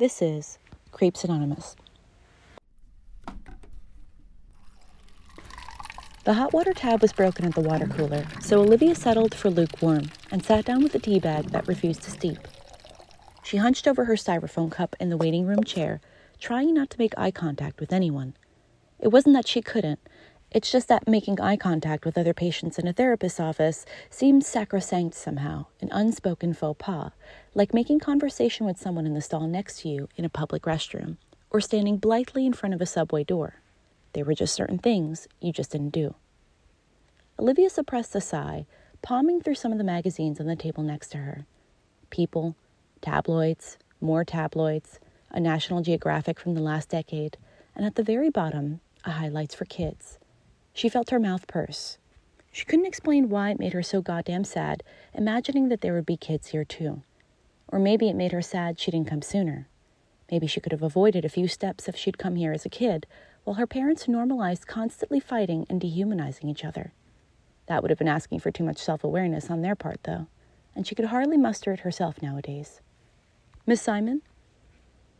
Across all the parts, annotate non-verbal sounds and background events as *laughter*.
This is Creeps Anonymous. The hot water tab was broken at the water cooler, so Olivia settled for lukewarm and sat down with a tea bag that refused to steep. She hunched over her styrofoam cup in the waiting room chair, trying not to make eye contact with anyone. It wasn't that she couldn't, it's just that making eye contact with other patients in a therapist's office seems sacrosanct somehow, an unspoken faux pas, like making conversation with someone in the stall next to you in a public restroom, or standing blithely in front of a subway door. They were just certain things you just didn't do. Olivia suppressed a sigh, palming through some of the magazines on the table next to her. People, tabloids, more tabloids, a National Geographic from the last decade, and at the very bottom, a highlights for kids. She felt her mouth purse. She couldn't explain why it made her so goddamn sad, imagining that there would be kids here too. Or maybe it made her sad she didn't come sooner. Maybe she could have avoided a few steps if she'd come here as a kid, while her parents normalized constantly fighting and dehumanizing each other. That would have been asking for too much self awareness on their part, though, and she could hardly muster it herself nowadays. Miss Simon?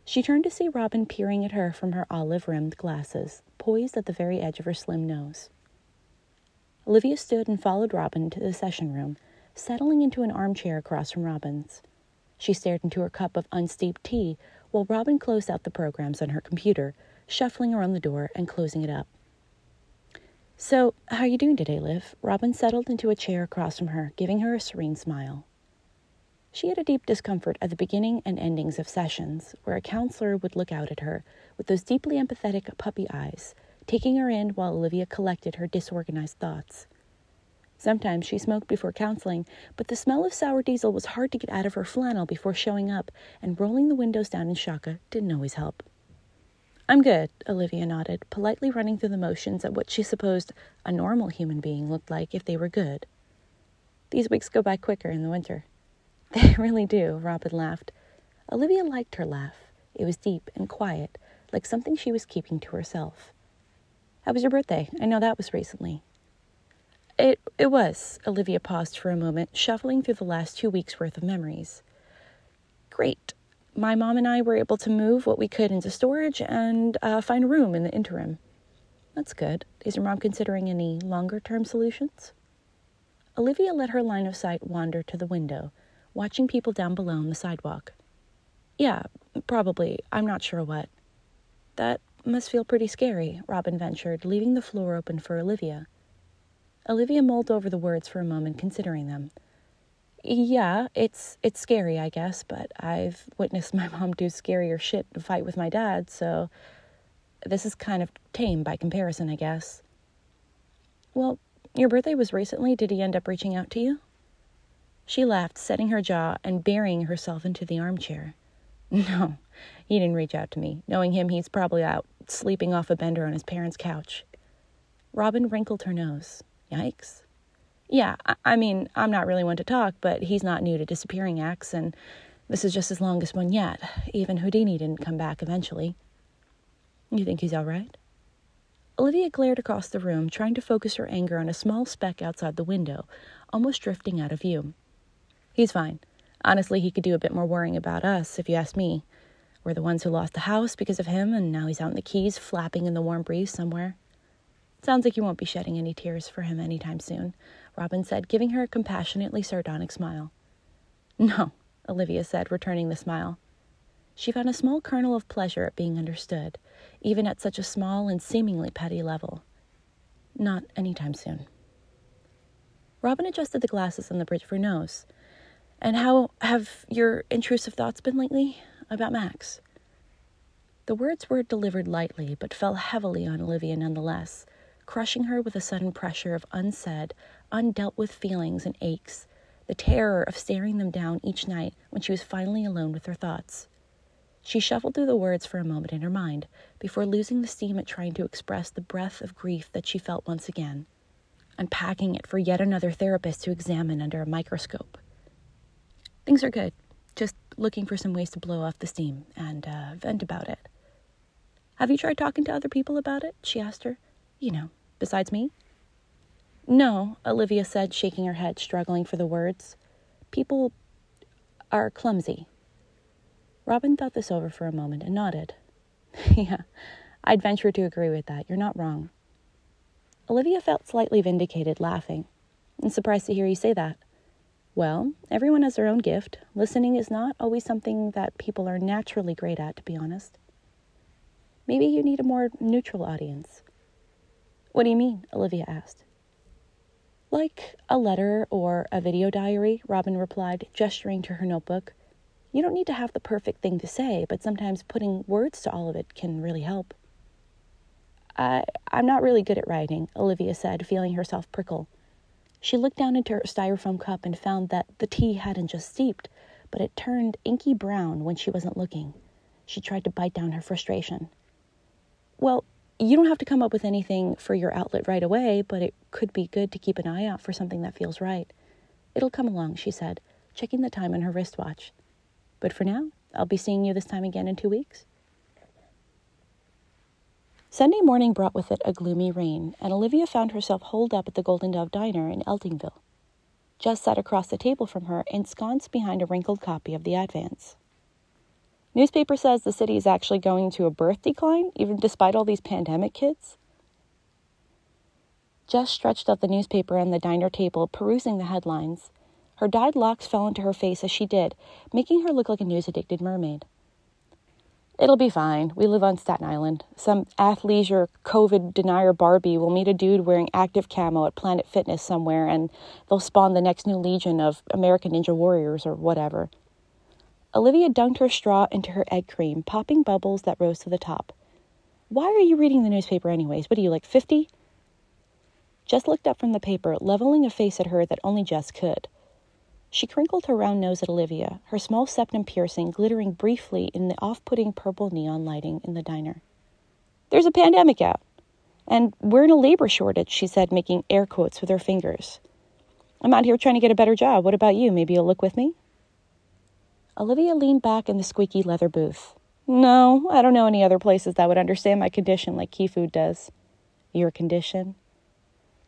She turned to see Robin peering at her from her olive rimmed glasses, poised at the very edge of her slim nose. Olivia stood and followed Robin to the session room, settling into an armchair across from Robin's. She stared into her cup of unsteeped tea while Robin closed out the programs on her computer, shuffling around the door and closing it up. So, how are you doing today, Liv? Robin settled into a chair across from her, giving her a serene smile. She had a deep discomfort at the beginning and endings of sessions, where a counselor would look out at her with those deeply empathetic puppy eyes, taking her in while Olivia collected her disorganized thoughts. Sometimes she smoked before counseling, but the smell of sour diesel was hard to get out of her flannel before showing up, and rolling the windows down in Shaka didn't always help. I'm good, Olivia nodded, politely running through the motions at what she supposed a normal human being looked like if they were good. These weeks go by quicker in the winter. *laughs* They really do, Robin laughed. Olivia liked her laugh. It was deep and quiet, like something she was keeping to herself. How was your birthday? I know that was recently. It it was. Olivia paused for a moment, shuffling through the last two weeks' worth of memories. Great. My mom and I were able to move what we could into storage and uh, find room in the interim. That's good. Is your mom considering any longer term solutions? Olivia let her line of sight wander to the window, watching people down below on the sidewalk. Yeah, probably. I'm not sure what. That must feel pretty scary, Robin ventured, leaving the floor open for Olivia. Olivia mulled over the words for a moment, considering them. Yeah, it's it's scary, I guess, but I've witnessed my mom do scarier shit to fight with my dad, so this is kind of tame by comparison, I guess. Well, your birthday was recently. Did he end up reaching out to you? She laughed, setting her jaw and burying herself into the armchair. *laughs* No, he didn't reach out to me. Knowing him, he's probably out sleeping off a bender on his parents' couch. Robin wrinkled her nose. Yikes. Yeah, I, I mean, I'm not really one to talk, but he's not new to disappearing acts, and this is just his longest one yet. Even Houdini didn't come back eventually. You think he's all right? Olivia glared across the room, trying to focus her anger on a small speck outside the window, almost drifting out of view. He's fine. Honestly, he could do a bit more worrying about us, if you ask me. We're the ones who lost the house because of him, and now he's out in the Keys, flapping in the warm breeze somewhere. Sounds like you won't be shedding any tears for him any time soon, Robin said, giving her a compassionately sardonic smile. No, Olivia said, returning the smile. She found a small kernel of pleasure at being understood, even at such a small and seemingly petty level. Not any time soon. Robin adjusted the glasses on the bridge of her nose. And how have your intrusive thoughts been lately? about Max. The words were delivered lightly, but fell heavily on Olivia nonetheless, crushing her with a sudden pressure of unsaid, undealt with feelings and aches, the terror of staring them down each night when she was finally alone with her thoughts. She shuffled through the words for a moment in her mind before losing the steam at trying to express the breath of grief that she felt once again, unpacking it for yet another therapist to examine under a microscope. Things are good, just looking for some ways to blow off the steam and uh, vent about it. Have you tried talking to other people about it? She asked her. You know, besides me? No, Olivia said, shaking her head, struggling for the words. People are clumsy. Robin thought this over for a moment and nodded. *laughs* yeah, I'd venture to agree with that. You're not wrong. Olivia felt slightly vindicated, laughing. I'm surprised to hear you say that. Well, everyone has their own gift. Listening is not always something that people are naturally great at, to be honest. Maybe you need a more neutral audience. What do you mean? Olivia asked. Like a letter or a video diary, Robin replied, gesturing to her notebook. You don't need to have the perfect thing to say, but sometimes putting words to all of it can really help. I, I'm not really good at writing, Olivia said, feeling herself prickle. She looked down into her styrofoam cup and found that the tea hadn't just steeped, but it turned inky brown when she wasn't looking. She tried to bite down her frustration. Well, you don't have to come up with anything for your outlet right away, but it could be good to keep an eye out for something that feels right. It'll come along, she said, checking the time on her wristwatch. But for now, I'll be seeing you this time again in two weeks. Sunday morning brought with it a gloomy rain, and Olivia found herself holed up at the Golden Dove Diner in Eltingville. Jess sat across the table from her, ensconced behind a wrinkled copy of the Advance. Newspaper says the city is actually going to a birth decline, even despite all these pandemic kids. Jess stretched out the newspaper on the diner table, perusing the headlines. Her dyed locks fell into her face as she did, making her look like a news addicted mermaid. It'll be fine. We live on Staten Island. Some athleisure COVID denier Barbie will meet a dude wearing active camo at Planet Fitness somewhere, and they'll spawn the next new legion of American Ninja Warriors or whatever. Olivia dunked her straw into her egg cream, popping bubbles that rose to the top. Why are you reading the newspaper, anyways? What are you, like 50? Jess looked up from the paper, leveling a face at her that only Jess could. She crinkled her round nose at Olivia, her small septum piercing glittering briefly in the off putting purple neon lighting in the diner. There's a pandemic out. And we're in a labor shortage, she said, making air quotes with her fingers. I'm out here trying to get a better job. What about you? Maybe you'll look with me? Olivia leaned back in the squeaky leather booth. No, I don't know any other places that would understand my condition like Key Food does. Your condition?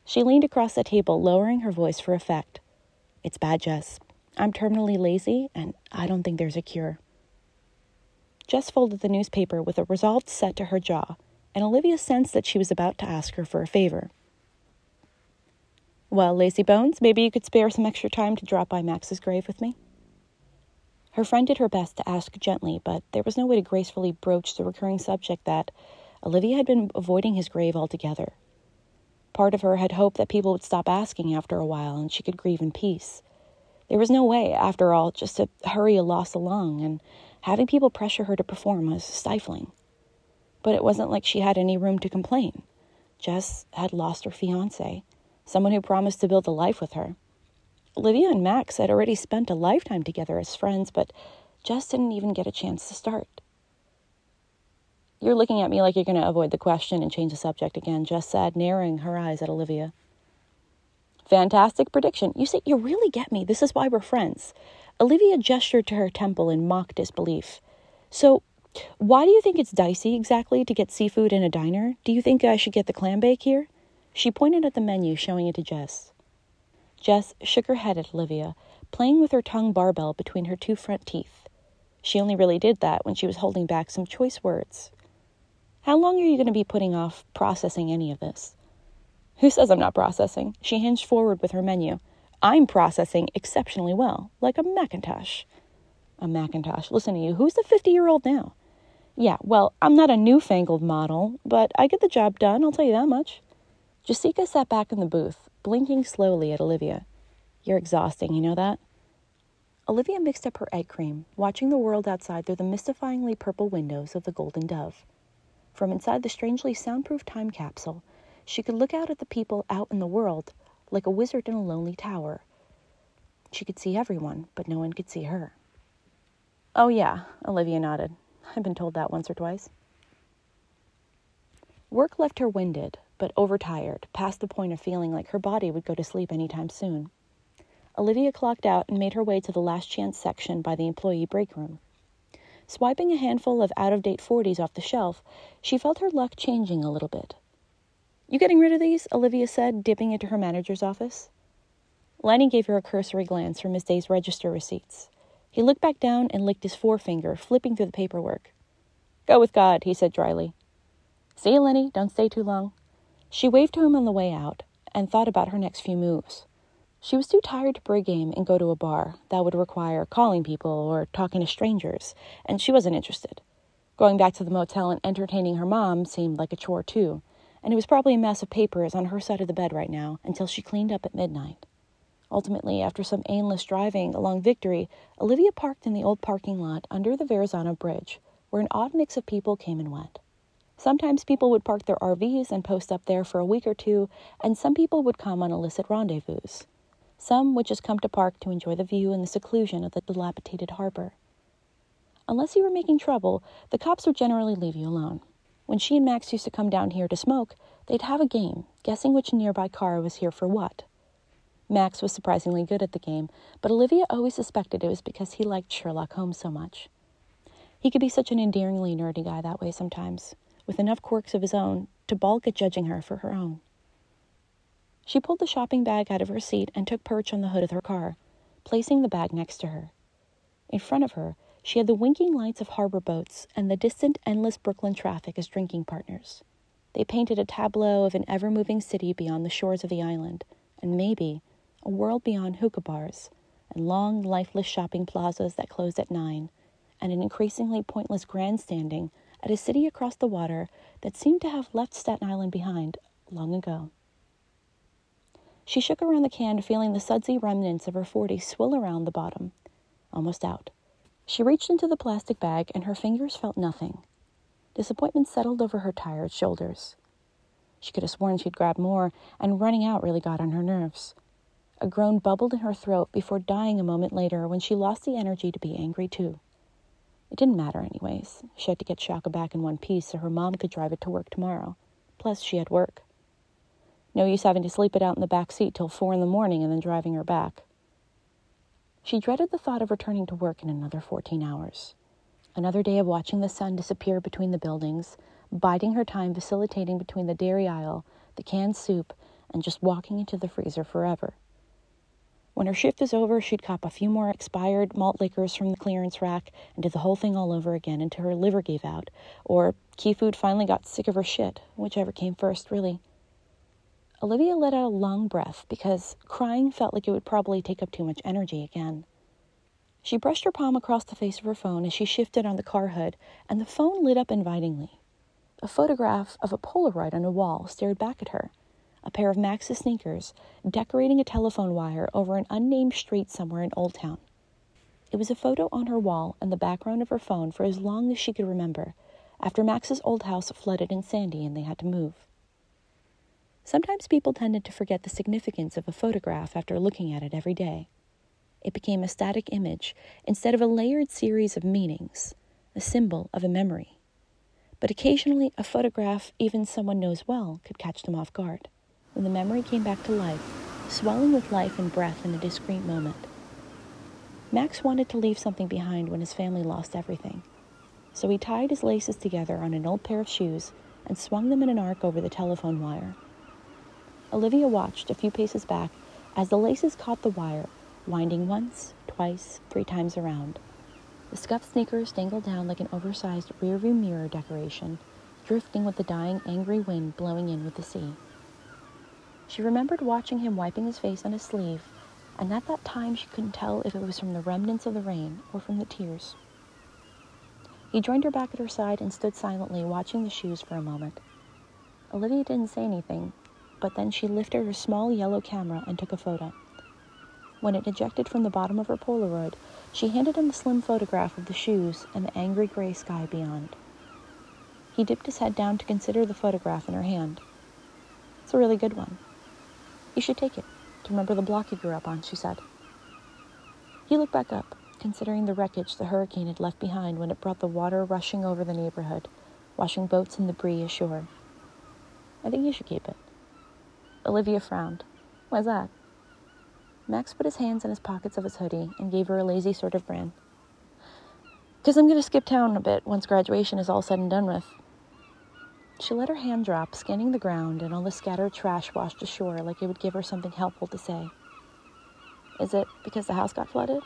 She leaned across the table, lowering her voice for effect. It's bad, Jess. I'm terminally lazy, and I don't think there's a cure. Jess folded the newspaper with a resolved set to her jaw, and Olivia sensed that she was about to ask her for a favor. Well, Lazy Bones, maybe you could spare some extra time to drop by Max's grave with me? Her friend did her best to ask gently, but there was no way to gracefully broach the recurring subject that Olivia had been avoiding his grave altogether. Part of her had hoped that people would stop asking after a while and she could grieve in peace. There was no way, after all, just to hurry a loss along, and having people pressure her to perform was stifling. But it wasn't like she had any room to complain. Jess had lost her fiance, someone who promised to build a life with her. Olivia and Max had already spent a lifetime together as friends, but Jess didn't even get a chance to start. You're looking at me like you're going to avoid the question and change the subject again, Jess said, narrowing her eyes at Olivia. Fantastic prediction. You see, you really get me. This is why we're friends. Olivia gestured to her temple in mock disbelief. So, why do you think it's dicey exactly to get seafood in a diner? Do you think I should get the clam bake here? She pointed at the menu, showing it to Jess. Jess shook her head at Olivia, playing with her tongue barbell between her two front teeth. She only really did that when she was holding back some choice words. How long are you going to be putting off processing any of this? Who says I'm not processing? She hinged forward with her menu. I'm processing exceptionally well, like a Macintosh. A Macintosh. Listen to you. Who's the 50 year old now? Yeah, well, I'm not a newfangled model, but I get the job done, I'll tell you that much. Jessica sat back in the booth, blinking slowly at Olivia. You're exhausting, you know that? Olivia mixed up her egg cream, watching the world outside through the mystifyingly purple windows of the Golden Dove. From inside the strangely soundproof time capsule, she could look out at the people out in the world like a wizard in a lonely tower. She could see everyone, but no one could see her. Oh, yeah, Olivia nodded. I've been told that once or twice. Work left her winded, but overtired, past the point of feeling like her body would go to sleep any time soon. Olivia clocked out and made her way to the last chance section by the employee break room. Swiping a handful of out of date 40s off the shelf, she felt her luck changing a little bit. You getting rid of these? Olivia said, dipping into her manager's office. Lenny gave her a cursory glance from his day's register receipts. He looked back down and licked his forefinger, flipping through the paperwork. Go with God, he said dryly. See you, Lenny. Don't stay too long. She waved to him on the way out and thought about her next few moves. She was too tired to play a game and go to a bar. That would require calling people or talking to strangers, and she wasn't interested. Going back to the motel and entertaining her mom seemed like a chore, too, and it was probably a mess of papers on her side of the bed right now until she cleaned up at midnight. Ultimately, after some aimless driving along Victory, Olivia parked in the old parking lot under the Verrazano Bridge, where an odd mix of people came and went. Sometimes people would park their RVs and post up there for a week or two, and some people would come on illicit rendezvous. Some would just come to park to enjoy the view and the seclusion of the dilapidated harbor. Unless you were making trouble, the cops would generally leave you alone. When she and Max used to come down here to smoke, they'd have a game, guessing which nearby car was here for what. Max was surprisingly good at the game, but Olivia always suspected it was because he liked Sherlock Holmes so much. He could be such an endearingly nerdy guy that way sometimes, with enough quirks of his own to balk at judging her for her own. She pulled the shopping bag out of her seat and took perch on the hood of her car, placing the bag next to her. In front of her, she had the winking lights of harbor boats and the distant, endless Brooklyn traffic as drinking partners. They painted a tableau of an ever moving city beyond the shores of the island, and maybe a world beyond hookah bars, and long, lifeless shopping plazas that closed at nine, and an increasingly pointless grandstanding at a city across the water that seemed to have left Staten Island behind long ago. She shook around the can, feeling the sudsy remnants of her 40 swill around the bottom. Almost out. She reached into the plastic bag, and her fingers felt nothing. Disappointment settled over her tired shoulders. She could have sworn she'd grabbed more, and running out really got on her nerves. A groan bubbled in her throat before dying a moment later when she lost the energy to be angry too. It didn't matter, anyways. She had to get Shaka back in one piece so her mom could drive it to work tomorrow. Plus, she had work. No use having to sleep it out in the back seat till four in the morning and then driving her back. She dreaded the thought of returning to work in another 14 hours. Another day of watching the sun disappear between the buildings, biding her time facilitating between the dairy aisle, the canned soup, and just walking into the freezer forever. When her shift was over, she'd cop a few more expired malt liquors from the clearance rack and do the whole thing all over again until her liver gave out, or Key Food finally got sick of her shit, whichever came first, really. Olivia let out a long breath because crying felt like it would probably take up too much energy again. She brushed her palm across the face of her phone as she shifted on the car hood, and the phone lit up invitingly. A photograph of a Polaroid on a wall stared back at her a pair of Max's sneakers, decorating a telephone wire over an unnamed street somewhere in Old Town. It was a photo on her wall and the background of her phone for as long as she could remember, after Max's old house flooded in Sandy and they had to move. Sometimes people tended to forget the significance of a photograph after looking at it every day. It became a static image instead of a layered series of meanings, a symbol of a memory. But occasionally, a photograph even someone knows well could catch them off guard when the memory came back to life, swelling with life and breath in a discreet moment. Max wanted to leave something behind when his family lost everything, so he tied his laces together on an old pair of shoes and swung them in an arc over the telephone wire. Olivia watched a few paces back as the laces caught the wire, winding once, twice, three times around. The scuffed sneakers dangled down like an oversized rearview mirror decoration, drifting with the dying, angry wind blowing in with the sea. She remembered watching him wiping his face on his sleeve, and at that time she couldn't tell if it was from the remnants of the rain or from the tears. He joined her back at her side and stood silently watching the shoes for a moment. Olivia didn't say anything, but then she lifted her small yellow camera and took a photo. When it ejected from the bottom of her Polaroid, she handed him a slim photograph of the shoes and the angry gray sky beyond. He dipped his head down to consider the photograph in her hand. It's a really good one. You should take it to remember the block you grew up on, she said. He looked back up, considering the wreckage the hurricane had left behind when it brought the water rushing over the neighborhood, washing boats and debris ashore. I think you should keep it. Olivia frowned. Why's that? Max put his hands in his pockets of his hoodie and gave her a lazy sort of grin. Because I'm going to skip town a bit once graduation is all said and done with. She let her hand drop, scanning the ground, and all the scattered trash washed ashore like it would give her something helpful to say. Is it because the house got flooded?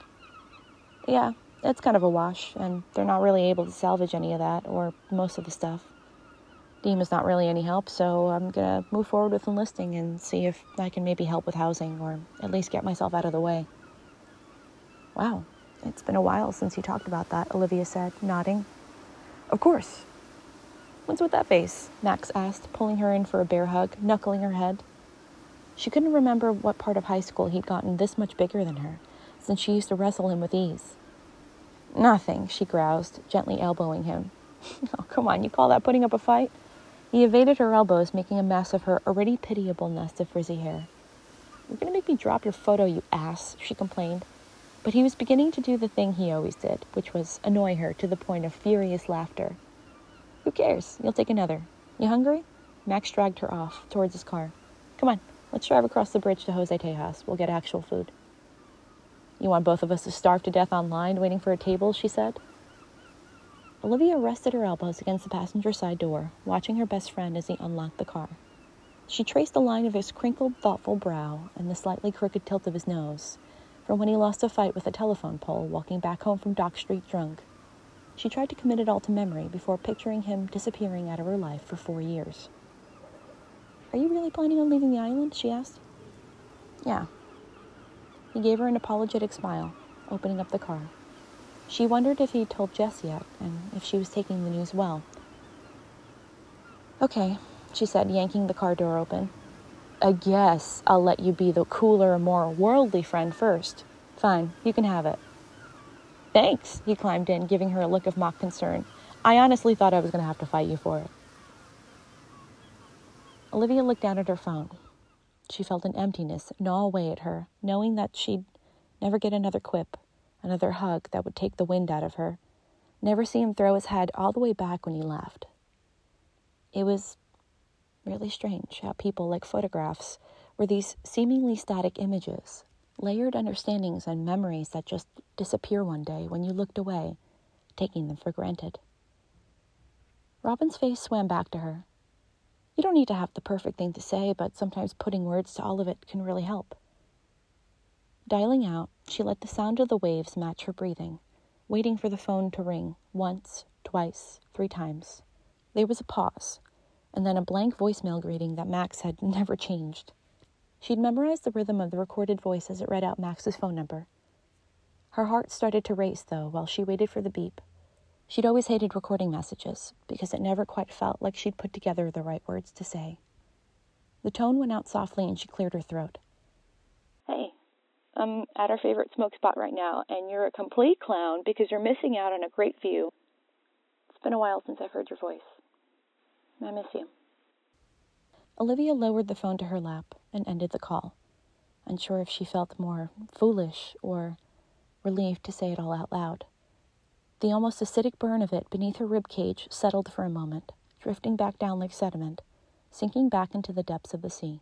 Yeah, it's kind of a wash, and they're not really able to salvage any of that, or most of the stuff. Deem is not really any help, so I'm gonna move forward with enlisting and see if I can maybe help with housing, or at least get myself out of the way. Wow, it's been a while since you talked about that, Olivia said, nodding. Of course. What's with that face? Max asked, pulling her in for a bear hug, knuckling her head. She couldn't remember what part of high school he'd gotten this much bigger than her, since she used to wrestle him with ease. Nothing, she groused, gently elbowing him. *laughs* oh, come on, you call that putting up a fight? He evaded her elbows, making a mess of her already pitiable nest of frizzy hair. You're gonna make me drop your photo, you ass, she complained. But he was beginning to do the thing he always did, which was annoy her to the point of furious laughter. Who cares? You'll take another. You hungry? Max dragged her off, towards his car. Come on, let's drive across the bridge to Jose Tejas. We'll get actual food. You want both of us to starve to death online waiting for a table, she said. Olivia rested her elbows against the passenger side door, watching her best friend as he unlocked the car. She traced the line of his crinkled, thoughtful brow and the slightly crooked tilt of his nose from when he lost a fight with a telephone pole walking back home from Dock Street drunk. She tried to commit it all to memory before picturing him disappearing out of her life for four years. Are you really planning on leaving the island? she asked. Yeah. He gave her an apologetic smile, opening up the car. She wondered if he'd told Jess yet, and if she was taking the news well. Okay, she said, yanking the car door open. I guess I'll let you be the cooler, more worldly friend first. Fine, you can have it. Thanks, he climbed in, giving her a look of mock concern. I honestly thought I was going to have to fight you for it. Olivia looked down at her phone. She felt an emptiness gnaw away at her, knowing that she'd never get another quip another hug that would take the wind out of her, never see him throw his head all the way back when he laughed. It was really strange how people like photographs were these seemingly static images, layered understandings and memories that just disappear one day when you looked away, taking them for granted. Robin's face swam back to her. You don't need to have the perfect thing to say, but sometimes putting words to all of it can really help. Dialing out, she let the sound of the waves match her breathing, waiting for the phone to ring once, twice, three times. There was a pause, and then a blank voicemail greeting that Max had *laughs* never changed. She'd memorized the rhythm of the recorded voice as it read out Max's phone number. Her heart started to race, though, while she waited for the beep. She'd always hated recording messages because it never quite felt like she'd put together the right words to say. The tone went out softly and she cleared her throat. I'm at our favorite smoke spot right now, and you're a complete clown because you're missing out on a great view. It's been a while since I've heard your voice. I miss you. Olivia lowered the phone to her lap and ended the call, unsure if she felt more foolish or relieved to say it all out loud. The almost acidic burn of it beneath her rib cage settled for a moment, drifting back down like sediment, sinking back into the depths of the sea.